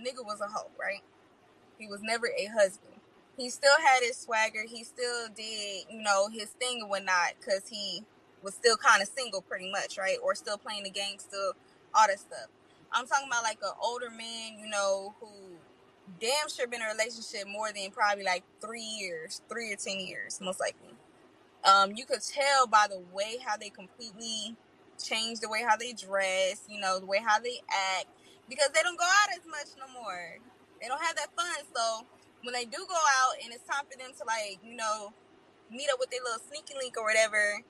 nigga was a hoe, right? He was never a husband. He still had his swagger. He still did, you know, his thing and whatnot because he was still kind of single pretty much, right? Or still playing the game, still all that stuff. I'm talking about like an older man, you know, who damn sure been in a relationship more than probably like three years, three or ten years, most likely. Um, you could tell by the way how they completely change the way how they dress, you know, the way how they act, because they don't go out as much no more. They don't have that fun. So when they do go out and it's time for them to like, you know, meet up with their little sneaky link or whatever,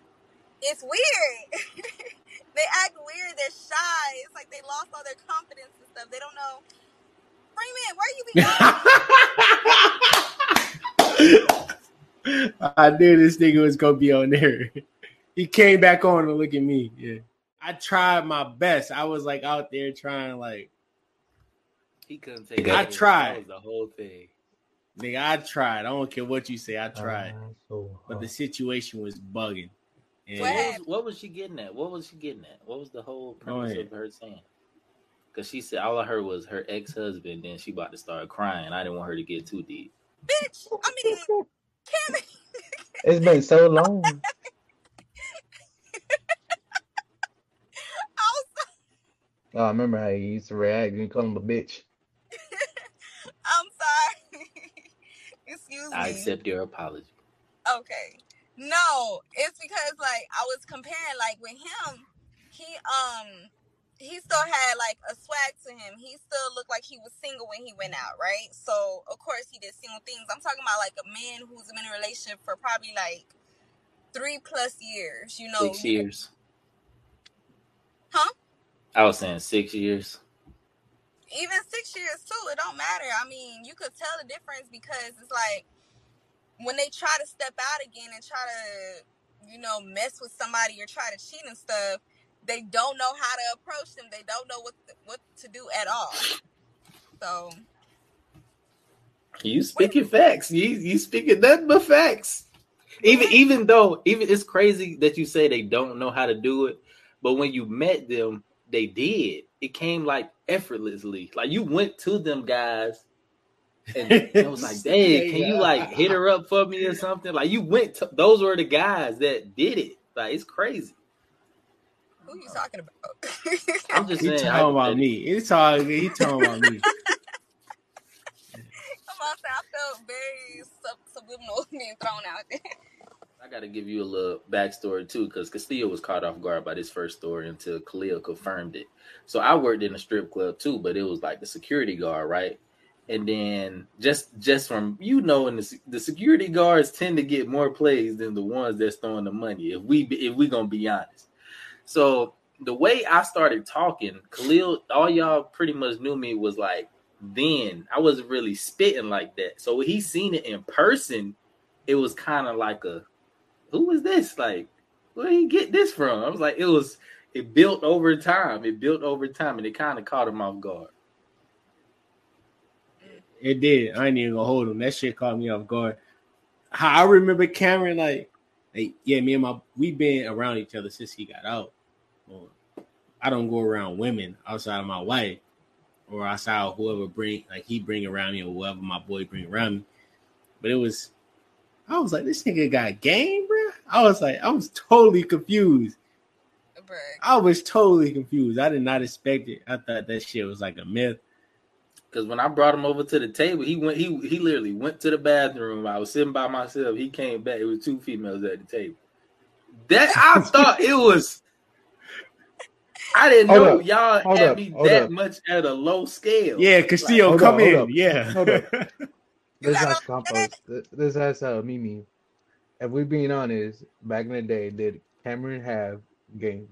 it's weird. they act weird. They're shy. It's like they lost all their confidence and stuff. They don't know. Freeman, where you be I knew this nigga was gonna be on there. He came back on to look at me. Yeah. I tried my best. I was like out there trying like he couldn't take it. I tried the whole thing. Nigga, I tried. I don't care what you say. I tried. Uh, so, uh, but the situation was bugging. And what, was, what was she getting at? What was she getting at? What was the whole premise of her saying? Because she said all I heard was her ex husband. Then she about to start crying. I didn't want her to get too deep. Bitch, I mean, Kim. it's been so long. Oh, I remember how you used to react. You call him a bitch. I'm sorry. Excuse me. I accept your apology. Okay. No, it's because like I was comparing like with him, he um he still had like a swag to him. He still looked like he was single when he went out, right? So of course he did single things. I'm talking about like a man who's been in a relationship for probably like three plus years, you know. Six years. Huh? I was saying six years. Even six years too, it don't matter. I mean, you could tell the difference because it's like when they try to step out again and try to, you know, mess with somebody or try to cheat and stuff, they don't know how to approach them. They don't know what what to do at all. So you speaking facts. You you speaking nothing but facts. Even even though even it's crazy that you say they don't know how to do it, but when you met them, they did. It came like effortlessly. Like you went to them guys and it was like, "Dang, can you like hit her up for me or something?" Like you went to those were the guys that did it. Like it's crazy. Who are you talking about? I'm just saying. talking about me. He's talking. He talking about me. I'm about I felt very sub- subliminal being thrown out there. I got to give you a little backstory too, because Castillo was caught off guard by this first story until Khalil confirmed it. So I worked in a strip club too, but it was like the security guard, right? And then just just from you knowing the, the security guards tend to get more plays than the ones that's throwing the money. If we if we gonna be honest, so the way I started talking, Khalil, all y'all pretty much knew me was like then I wasn't really spitting like that. So when he seen it in person, it was kind of like a who is this? Like, where you get this from? I was like, it was it built over time. It built over time, and it kind of caught him off guard. It did. I ain't even gonna hold him. That shit caught me off guard. How I remember Cameron, like, like, yeah, me and my we've been around each other since he got out. Well, I don't go around women outside of my wife or outside of whoever bring like he bring around me or whoever my boy bring around me. But it was I was like, this nigga got game, bro. I was like, I was totally confused. Bro. I was totally confused. I did not expect it. I thought that shit was like a myth. Because when I brought him over to the table, he went. He he literally went to the bathroom. I was sitting by myself. He came back. It was two females at the table. That I thought it was. I didn't hold know up, y'all had up, me that up. much at a low scale. Yeah, Castillo, like, come in. Yeah. This has compost. This has uh, Mimi. If we're being honest, back in the day, did Cameron have game?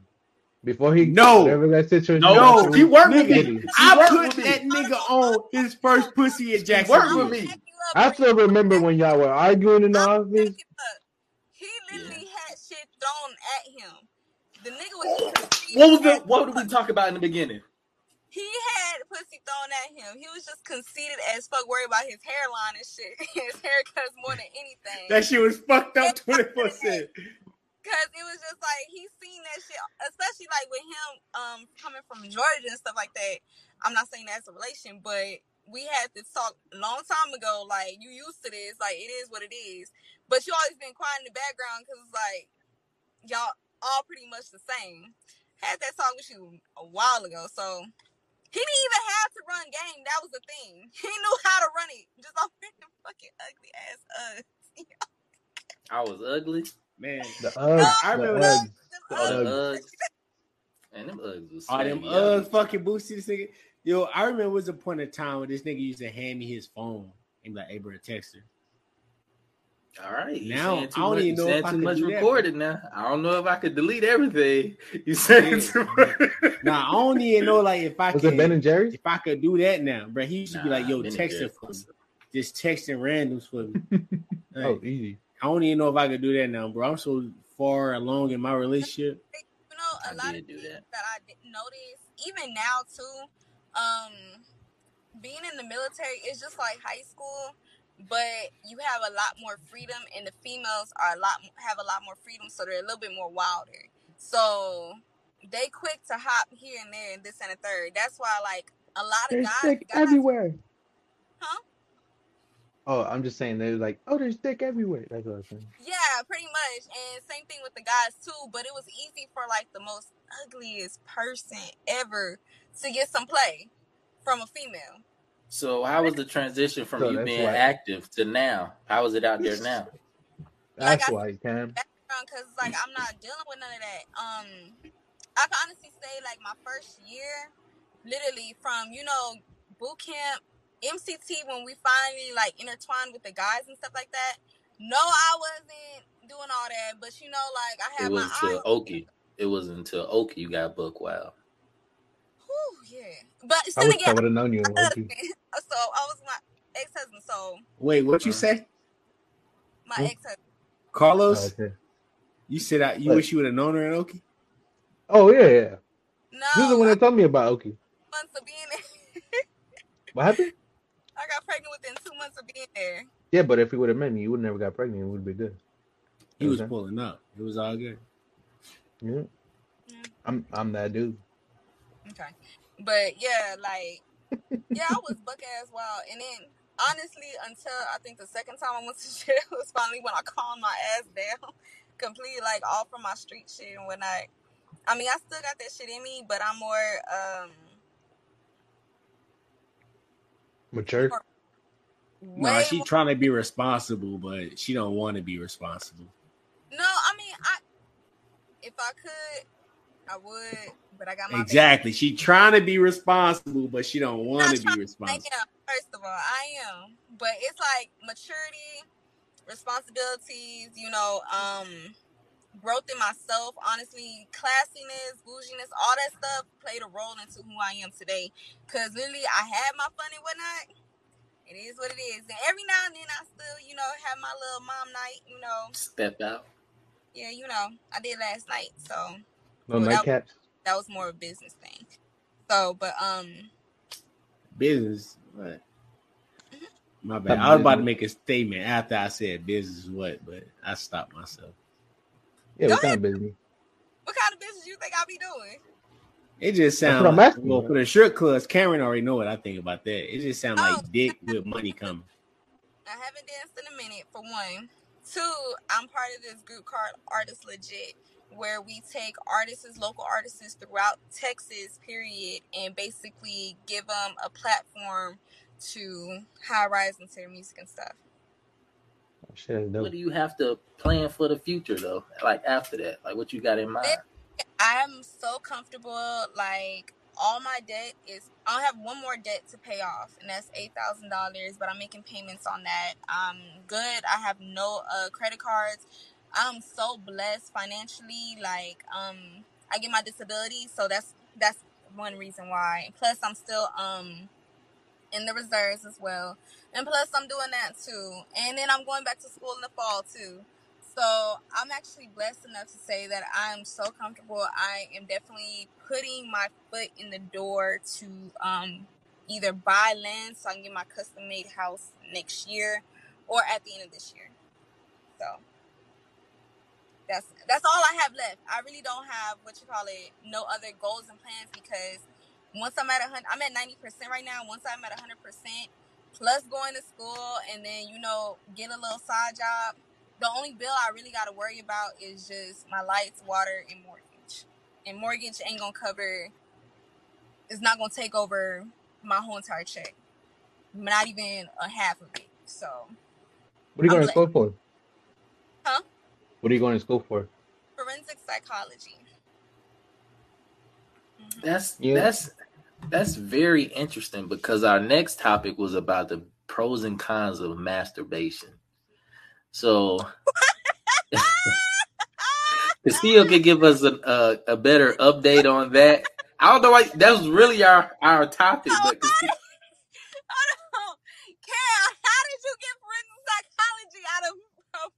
Before he no whatever that situation no was, he worked with me. I put that nigga on his first pussy at Jackson. Worked with me. I still remember when y'all were arguing in the office. He literally had shit thrown at him. The nigga was. What was the? What did we talk about in the beginning? He had pussy thrown at him. He was just conceited as fuck, worried about his hairline and shit. his haircuts more than anything. That shit was fucked up twenty four percent. Cause it was just like he seen that shit, especially like with him um coming from Georgia and stuff like that. I'm not saying that's a relation, but we had this talk a long time ago. Like you used to this, like it is what it is. But you always been quiet in the background because it's like y'all all pretty much the same. Had that talk with you a while ago, so he didn't even have to run game. That was the thing. He knew how to run it. Just off the fucking ugly ass us. I was ugly. Man, The Uggs. I the remember- Uggs. Oh, Uggs. the Uggs. And them Uggs was all them swaggy. Ugg fucking boots to this nigga. Yo, I remember it was a point in time where this nigga used to hand me his phone and be like, "Hey, bro, text her." All right. Now, I don't much, even know if I too could much recorded now. I don't know if I could delete everything. You saying Yeah. too. Now I don't even know like if I Was could it Ben and Jerry's? if I could do that now, bro. He used to be like, "Yo, Ben and text for me, just texting randoms for me." Like, Oh, easy. I don't even know if I could do that now, bro. I'm so far along in my relationship. You know, a I lot did of do things that. that I didn't notice, even now too. Um, being in the military is just like high school, but you have a lot more freedom, and the females are a lot have a lot more freedom, so they're a little bit more wilder. So they quick to hop here and there and this and a third. That's why like a lot of There's guys, dick guys everywhere. Huh? Oh, I'm just saying they're like, oh, there's dick everywhere. That's what I'm saying. Yeah, pretty much. And same thing with the guys too, but it was easy for like the most ugliest person ever to get some play from a female. So how was the transition from So you being why- active to now? How is it out there now? That's I- why, Cam. Because like I'm not dealing with none of that. Um I can honestly say like my first year, literally from, you know, boot camp, MCT when we finally like intertwined with the guys and stuff like that. No, I wasn't doing all that, but you know, like I had It was my until eye. Okie. It was until Okie you got book wild. Whew, yeah. But I still wish I would have known you. my Loki. husband. So I was my ex husband. So Wait, what you say, my Hmm? ex husband. Carlos? Oh, okay. You said I, you What? wish you would have known her in Okie. Oh yeah, yeah. No, This is the one that told me about Oki. months of being there. What happened? I got pregnant within two months of being there. Yeah, but if he would have met me, you would never got pregnant. It would be good. He was Okay. pulling up. It was all good. Yeah. Yeah. I'm I'm that dude. Okay. But yeah, like yeah, I was buck ass wild. And then honestly, until I think the second time I went to jail was finally when I calmed my ass down. Completely like off from my street shit and whatnot. I I mean I still got that shit in me, but I'm more um Mature. Nah, way she more trying to be responsible, but she don't want to be responsible. No, I mean I if I could, I would, but I got my baby. Exactly. She trying to be responsible, but she don't want to trying- be I responsible. am. First of all, I am. But it's like maturity, responsibilities, you know, um, growth in myself, honestly, classiness, bouginess, all that stuff played a role into who I am today. Cause literally I had my fun and whatnot. It is what it is. And every now and then I still, you know, have my little mom night, you know. Step out. Yeah, you know, I did last night, so No Well, that- nightcaps. that was more of a business thing. So, but um Business. What? My bad. I was about to make a statement after I said business what, but I stopped myself. Yeah, Go what kind of business? what kind of business you think I'll be doing? It just sounds what like, well you. for the strip clubs. Cameron already know what I think about that. It just sounds Oh. like dick with money coming. I haven't danced in a minute for one. Two, I'm part of this group called Artists Legit, where we take artists, local artists throughout Texas, period, and basically give them a platform to high rise into their music and stuff. Shit, that's. What do you have to plan for the future though? Like after that, like what you got in mind? I'm so comfortable. Like all my debt is, I'll have one more debt to pay off, and that's eight thousand dollars. But I'm making payments on that. I'm good. I have no uh, credit cards. I'm so blessed financially. Like um, I get my disability, so that's that's one reason why. Plus, I'm still um in the reserves as well, and plus I'm doing that too. And then I'm going back to school in the fall too. So I'm actually blessed enough to say that I'm so comfortable. I am definitely putting my foot in the door to um, either buy land so I can get my custom made house next year or at the end of this year. So that's that's all I have left. I really don't have what you call it, no other goals and plans because once I'm at a hundred, I'm at ninety percent right now. Once I'm at a hundred percent, plus going to school and then you know get a little side job. The only bill I really got to worry about is just my lights, water, and mortgage. And mortgage ain't gonna cover. It's not gonna take over my whole entire check. Not even a half of it. So What are you I'm going to school for? Huh? What are you going to school for? forensic psychology. Mhm. That's Yeah. that's that's very interesting because our next topic was about the pros and cons of masturbation. So Castillo could give us a, a a better update on that. I don't know why that was really our our topic, but Castillo, Oh, Carol, how did you get forensic psychology out of, of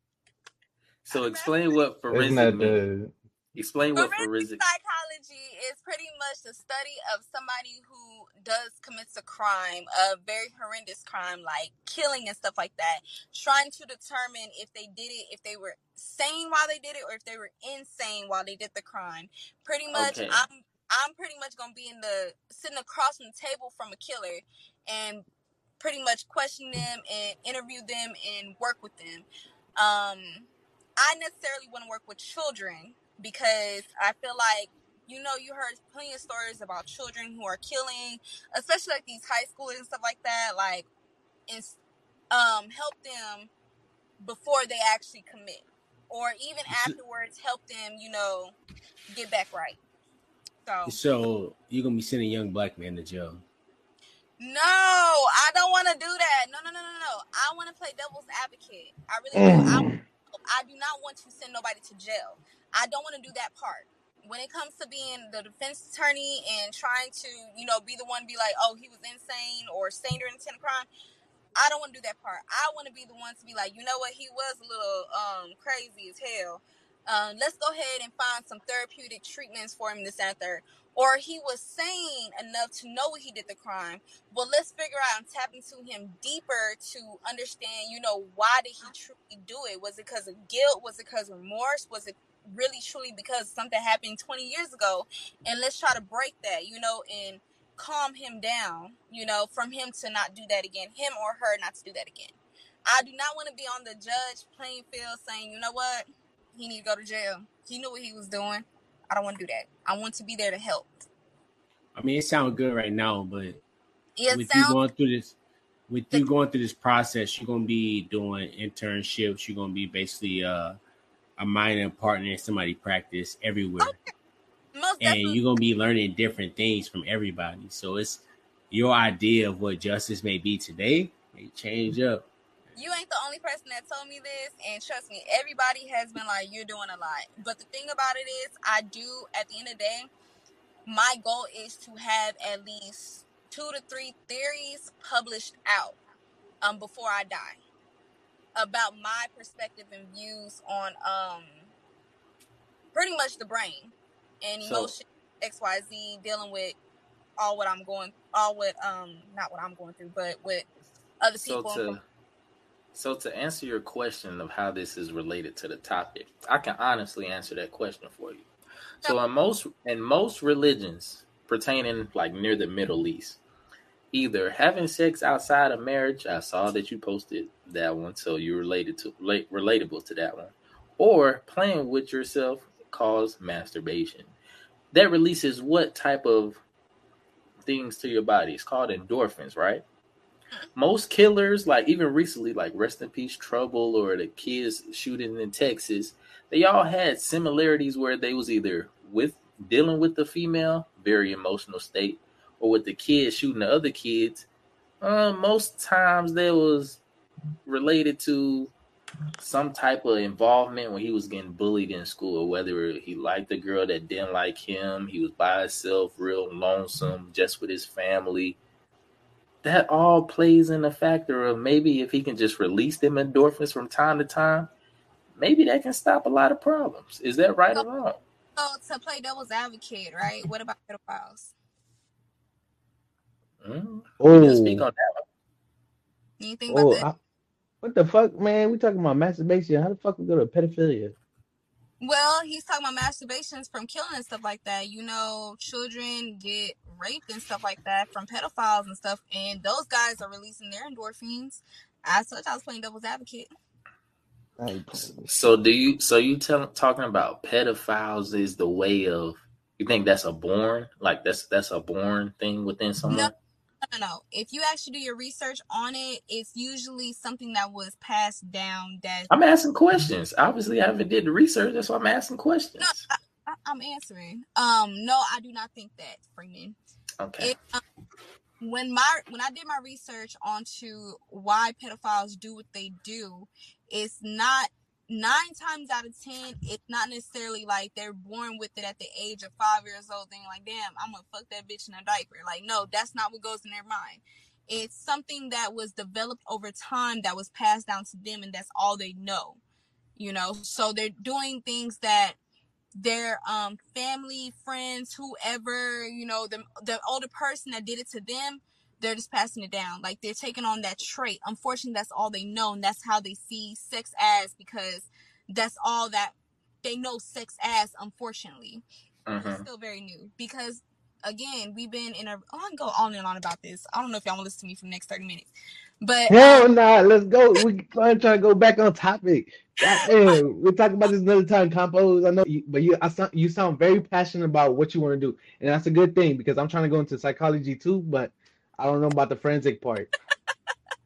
so explain what Isn't forensic that means. Explain what forensic forensic. psychology is pretty much the study of somebody who does commits a crime, a very horrendous crime like killing and stuff like that, trying to determine if they did it, if they were sane while they did it, or if they were insane while they did the crime. Pretty much, Okay. I'm I'm pretty much gonna be in the sitting across from the table from a killer and pretty much question them and interview them and work with them. Um, I necessarily want to work with children because I feel like you know you heard plenty of stories about children who are killing, especially like these high schoolers and stuff like that. Like, and um, help them before they actually commit, or even afterwards, help them. You know, get back right. So So you're gonna be sending young black men to jail. no, I don't want to do that. No, no, no, no, no. I want to play devil's advocate. I really do. I I do not want to send nobody to jail. I don't want to do that part. When it comes to being the defense attorney and trying to, you know, be the one be like, oh, he was insane or sane during intent of crime, I don't want to do that part. I want to be the one to be like, you know what, he was a little um crazy as hell. Um, let's go ahead and find some therapeutic treatments for him, this and third. Or he was sane enough to know he did the crime. But let's figure out and tap into him deeper to understand, you know, why did he truly do it? Was it because of guilt? Was it because of remorse? Was it really truly because something happened 20 years ago? And let's try to break that, you know, and calm him down, you know, from him to not do that again, him or her not to do that again. I do not want to be on the judge playing field saying, you know what, he need to go to jail. He knew what he was doing. I don't want to do that. I want to be there to help. I mean, it sounds good right now, but It with you going through this, with you going through this process, you're gonna be doing internships. You're gonna be basically uh, a minor partner in somebody practice everywhere, most and you're gonna be learning different things from everybody. So it's your idea of what justice may be today may change up. You ain't the only person that told me this, and trust me, everybody has been like, "You're doing a lot." But the thing about it is, I do. At the end of the day, my goal is to have at least two to three theories published out um, before I die about my perspective and views on um, pretty much the brain and So- emotion, X, Y, Z, dealing with all what I'm going, all what um, not what I'm going through, but with other So people. to so to answer your question of how this is related to the topic, I can honestly answer that question for you. So in most in most religions pertaining like near the Middle East, either having sex outside of marriage, I saw that you posted that one, so you related to relatable to that one, or playing with yourself cause masturbation. That releases what type of things to your body? It's called endorphins, right? Most killers, like even recently, like Rest in Peace Trouble or the kids shooting in Texas, they all had similarities where they was either with dealing with the female, very emotional state, or with the kids shooting the other kids. Uh, most times they was related to some type of involvement when he was getting bullied in school, or whether he liked a girl that didn't like him, he was by himself, real lonesome, just with his family that all plays in the factor of maybe if he can just release them endorphins from time to time, maybe that can stop a lot of problems. Is that right or wrong? So to play devil's advocate, right? What about pedophiles? Mm, Oh, you speak on that. Anything about oh, that? I- what the fuck, man? We talking about masturbation. How the fuck we go to pedophilia? Well, he's talking about masturbations from killing and stuff like that. You know, children get raped and stuff like that from pedophiles and stuff, and those guys are releasing their endorphins. As such, I was playing devil's advocate. So do you? So you tell talking about pedophiles is the way of? You think that's a born like that's that's a born thing within someone? No, no, no. If you actually do your research on it, it's usually something that was passed down. That I'm asking questions. Obviously, I haven't did the research. That's why I'm asking questions. no, I, I'm answering. Um, no, I do not think that, Freeman. Okay. It, um, when my when I did my research onto why pedophiles do what they do, it's not nine times out of ten, it's not necessarily like they're born with it at the age of five years old, thinking like, "Damn, I'm gonna fuck that bitch in a diaper." Like, no, that's not what goes in their mind. It's something that was developed over time that was passed down to them, and that's all they know. You know, so they're doing things that their um family, friends, whoever, you know, the the older person that did it to them, they're just passing it down. Like they're taking on that trait. Unfortunately, that's all they know, and that's how they see sex as because that's all that they know sex as. Unfortunately, Mhm. it's still very new because again, we've been in a. Oh, I can go on and on about this. I don't know if y'all want to listen to me for the next thirty minutes, but Hell um, nah, let's go. We I'm trying to go back on topic. Goddamn, we're talking about this another time, compos. I know, you, but you, I sound, you sound very passionate about what you want to do, and that's a good thing because I'm trying to go into psychology too, but I don't know about the forensic part.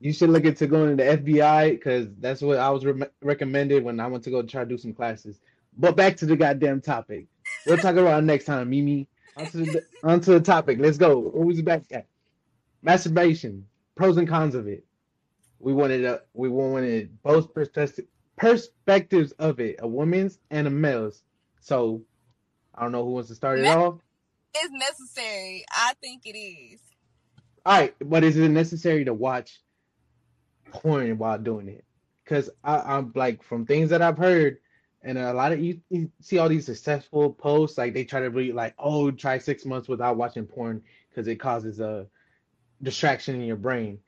You should look into going to the FBI because that's what I was re- recommended when I went to go try to do some classes. But back to the goddamn topic. We'll talk about it next time, Mimi. Onto the, onto the topic. Let's go. What was it back at? Masturbation. Pros and cons of it. We wanted a, we wanted both perspective, perspectives of it, a woman's and a male's. So I don't know who wants to start it off. it's necessary. I think it is. All right, but is it necessary to watch porn while doing it? Because I'm like from things that I've heard, and a lot of you, you see all these successful posts, like they try to be like, oh, try six months without watching porn because it causes a distraction in your brain.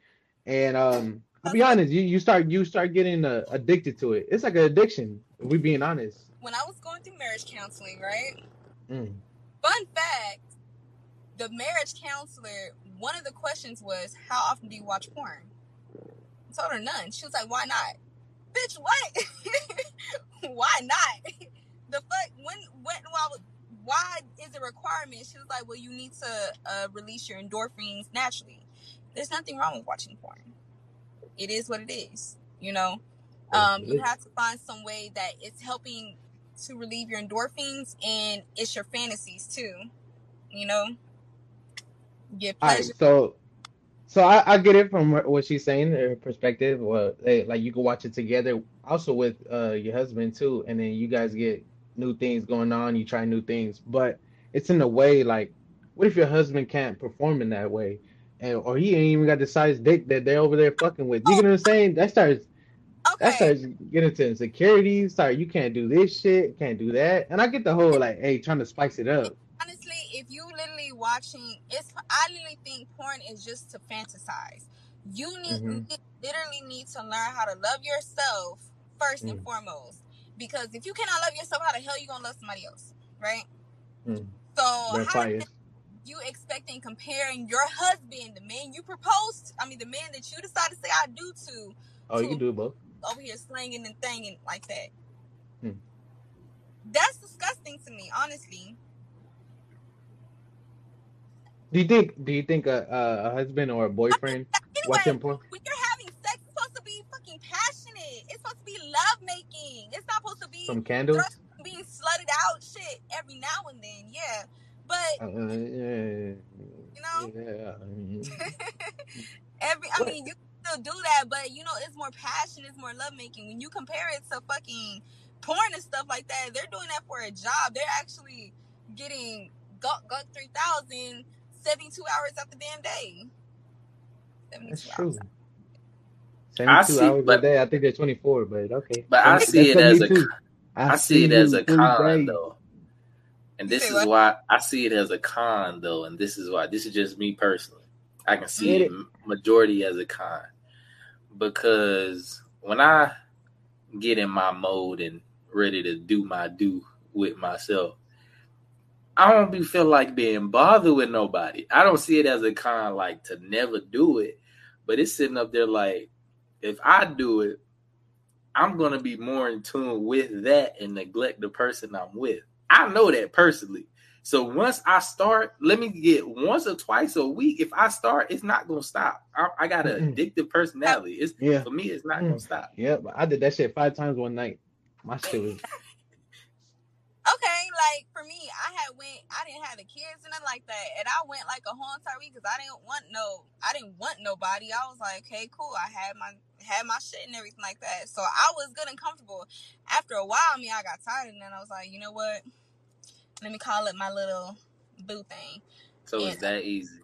And um, I'll be honest, you, you start you start getting uh, addicted to it. It's like an addiction. If we being honest. When I was going through marriage counseling, right? Mm. Fun fact: the marriage counselor, one of the questions was, "How often do you watch porn?" I told her none. She was like, "Why not?" Bitch, what? why not? the fuck? When? When? Why? Why is it a requirement? She was like, "Well, you need to uh, release your endorphins naturally." There's nothing wrong with watching porn. It is what it is. You know, um, you have to find some way that it's helping to relieve your endorphins and it's your fantasies too. You know, get All right, pleasure. so so I, I get it from what she's saying, her perspective. Well, they, like you can watch it together, also with uh your husband too, and then you guys get new things going on. You try new things, but it's in a way like, what if your husband can't perform in that way, and or he ain't even got the size dick that they're over there fucking with? You get what I'm saying? That starts that Okay, starts getting to insecurities. Sorry, you can't do this shit, can't do that, and I get the whole like, hey, trying to spice it up. If you literally watching, it's I literally think porn is just to fantasize. You need hmm literally need to learn how to love yourself first and Mm, foremost. Because if you cannot love yourself, how the hell you gonna love somebody else, right? mm. So Red how the fires. hell you expecting comparing your husband, the man you proposed, I mean the man that you decide to say I do to, Oh, you can do it both. over here slanging and thanging like that. Mm. That's disgusting to me, honestly. Do you think? Do you think a a, a husband or a boyfriend anyway, watching porn? when you're having sex, it's supposed to be fucking passionate. It's supposed to be love making. It's not supposed to be Some candles? being slutted out shit every now and then. Yeah, but Uh, yeah, you know, yeah. every I What? mean, you can still do that, but you know, it's more passion, it's more love making. When you compare it to fucking porn and stuff like that, they're doing that for a job. They're actually getting got got 3,000 72 hours out the damn day. That's 72 hours. true. I 72 see, hours a but day. I think they're 24, but okay. but I That's see it as me a too. I I see it as a con day. though. And this is what? why I see it as a con though, and this is why this is just me personally. I can see it it? m- majority as a con because when I get in my mode and ready to do my do with myself. I don't be feel like being bothered with nobody. I don't see it as a kind like to never do it, but it's sitting up there like if I do it, I'm gonna be more in tune with that and neglect the person I'm with. I know that personally. So once I start, let me get once or twice a week. If I start, it's not gonna stop. I, I got an Mm-mm. addictive personality. It's Yeah. for me. It's not Mm. gonna stop. Yeah, but I did that shit five times one night. My shit was like for me, I had went. I didn't have the kids and nothing like that, and I went like a whole entire week because I didn't want no. I didn't want nobody. I was like, okay, cool. I had my had my shit and everything like that, so I was good and comfortable. After a while, I mean, I got tired, and then I was like, you know what? Let me call it my little boo thing. So it's that easy.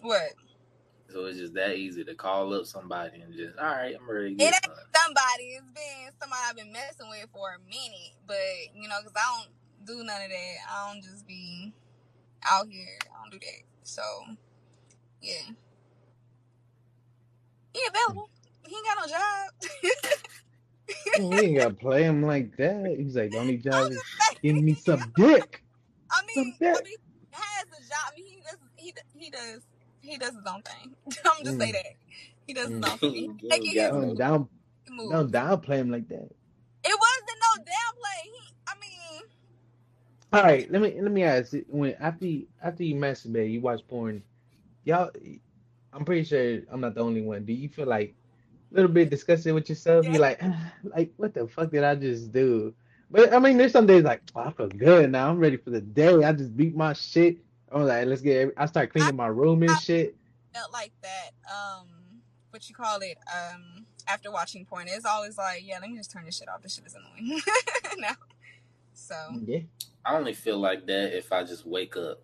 What? So it's just that easy to call up somebody and just, all right, I'm ready to It get ain't some. somebody. It's been somebody I've been messing with for a minute, but you know, because I don't do none of that. I don't just be out here. I don't do that. So, yeah. He available. He ain't got no job. we ain't gotta play him like that. He's like, the only job is giving me some dick. I mean, Some I mean, he has a job. I mean, he does. He he does. He does his own thing. I'm just say Mm. that he does his Mm. own thing. He You making his got Don't down, move. don't downplay him like that. It wasn't no downplay. He. I mean, All right, let me let me ask. you, When after you, after you masturbate, you watch porn, y'all. I'm pretty sure I'm not the only one. Do you feel like a little bit disgusted with yourself? You're like, "Ah, like what the fuck did I just do? But I mean, there's some days like, oh, I feel good now. I'm ready for the day. I just beat my shit. I'm like, let's get. I start cleaning my room and shit. felt like that. Um, what you call it? Um, after watching porn, it's always like, yeah, let me just turn this shit off. This shit is annoying. now, so Yeah. I only feel like that if I just wake up.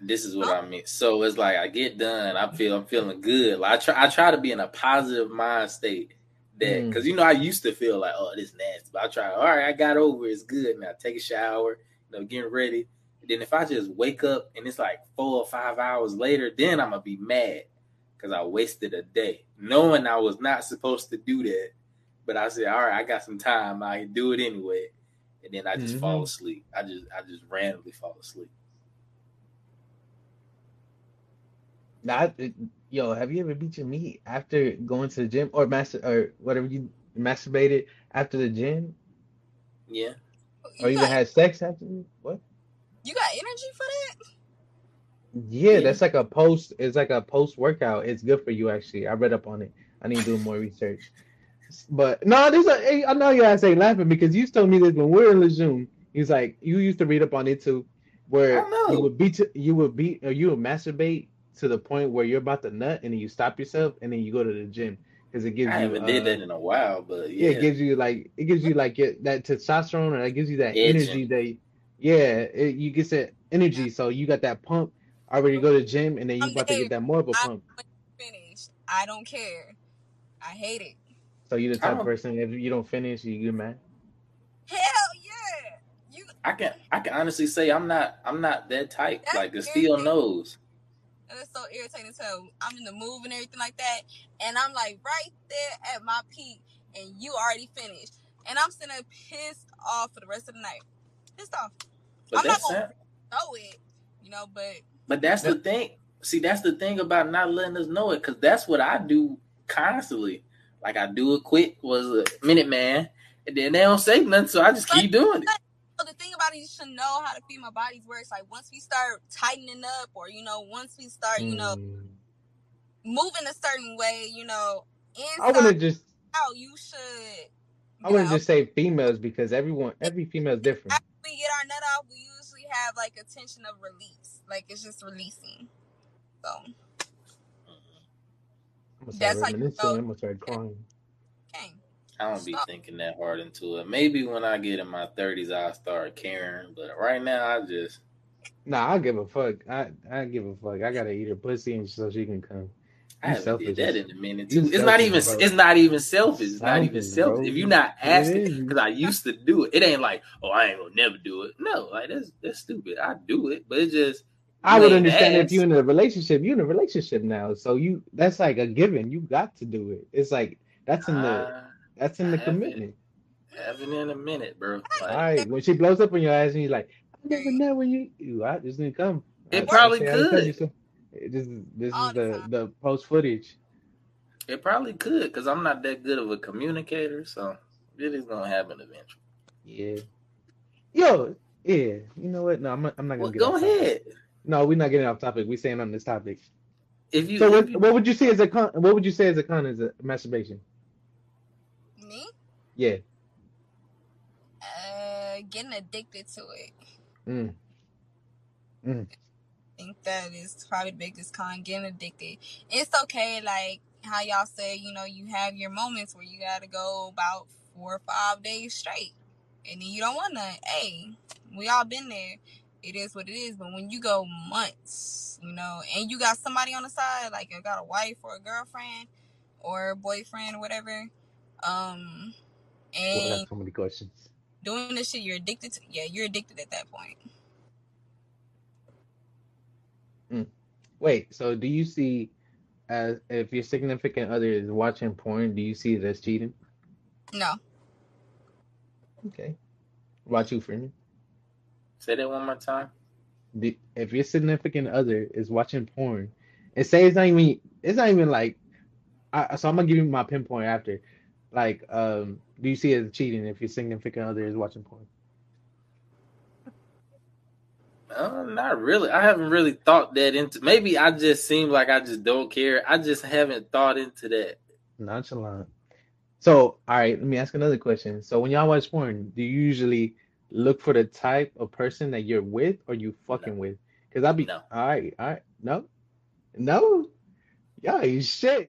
This is what I mean. So it's like I get done, I feel I'm feeling good. Like I try, I try to be in a positive mind state. That Mm. because you know I used to feel like oh this nasty, but I try. All right, I got over. it. It's good now. Take a shower, you know, getting ready. Then if I just wake up and it's like four or five hours later, then I'm gonna be mad because I wasted a day knowing I was not supposed to do that. But I said, all right, I got some time. I can do it anyway. And then I just Mhm. fall asleep. I just I just randomly fall asleep. Now, I- yo, have you ever beat your meat after going to the gym or master or whatever you masturbated after the gym Yeah. or even had sex after? What? You got energy for that? Yeah, Yeah. that's like a post. It's like a post workout. It's good for you actually. I read up on it. I need to do more research. But no, there's a. hey, I know your ass ain't laughing because you told me this when we were in Lejeune. He's like, you used to read up on it too, where you would beat, you would beat, or you would masturbate to the point where you're about to nut, and then you stop yourself, and then you go to the gym because it gives I you. haven't uh, did that in a while, but yeah, yeah. it gives you like it gives you like it, that testosterone, and it gives you that Edging. energy. That yeah, it, you get that energy, so you got that pump. Already go to the gym, and then you I'm about to get that more of a pump. finished. I don't care. I hate it. So you the type of oh. person if you don't finish, you get mad. Hell yeah. You I can I can honestly say I'm not I'm not that type. That's Like Castillo steel knows. And it's so irritating. So I'm in the move and everything like that, and I'm like right there at my peak, and you already finished, and I'm sitting there pissed off for the rest of the night. Pissed off. But I'm not that's gonna know it, you know. But But that's the thing. See, that's the thing about not letting us know it, because that's what I do constantly. Like I do it quick, was a minute man, and then they don't say nothing, so I just keep doing it. so the thing about it, you should know how to feed my body's works. Like once we start tightening up, or you know, once we start, you know, Mm. moving a certain way, you know, I inside wouldn't just out, you should. I wouldn't know, just say females because everyone every female is different. After we get our nut off, we usually have like a tension of release, like it's just releasing. So I'm gonna That's start how you reminiscing. know. I'm gonna start crying. okay. I don't be Stop. thinking that hard into it. Maybe when I get in my thirties, I'll start caring. But right now, I just Nah, I give a fuck. I I give a fuck. I gotta eat her pussy and so she can come. I haven't selfish. did that in a minute too. It's not even. bro. It's not even selfish. It's not even Selfish, selfish. bro. If you're not asking, because I used to do it. It ain't like, oh, I ain't gonna never do it. No, like that's that's stupid. I do it, but it's just I would understand if you're in a relationship. You're in a relationship now, so you that's like a given. You got to do it. It's like that's in the Ah, That's in the commitment. Haven't in a minute, bro. Like, All right, when she blows up on your ass and you're like, I never know when you, you I just didn't come. It I- probably say I didn't tell could. You so. This is this All is the the the post footage. It probably could, because I'm not that good of a communicator, so it is gonna happen eventually. Yeah. Yo, yeah. You know what? No, I'm not, I'm not gonna Well, get go off topic. ahead. No, we're not getting off topic. We're staying on this topic. If you, So if what, you- what would you say as a con? What would you say as a con is a masturbation? Me? Yeah. Uh, getting addicted to it. Mm. I think that is probably the biggest con. Getting addicted. It's okay, like how y'all say, you know, you have your moments where you gotta go about four or five days straight, and then you don't want to. Hey, we all been there. It is what it is. But when you go months, you know, and you got somebody on the side, like you got a wife or a girlfriend or a boyfriend or whatever, um, Well, and that's so many questions. doing this shit you're addicted to yeah you're addicted at that point Wait, so do you see as if your significant other is watching porn, do you see it as cheating? no Okay. What about you, Freeman? say that one more time. Do, if your significant other is watching porn, and say it's not even it's not even like I, so I'm gonna give you my pinpoint after. Like, um, do you see it as cheating if your significant other is watching porn? Uh, not really. I haven't really thought that into. Maybe I just seem like I just don't care. I just haven't thought into that. Nonchalant. So, all right, let me ask another question. So, when y'all watch porn, do you usually look for the type of person that you're with or you fucking with? Because I'll be, No. all right, all right, no, no, y'all ain't shit.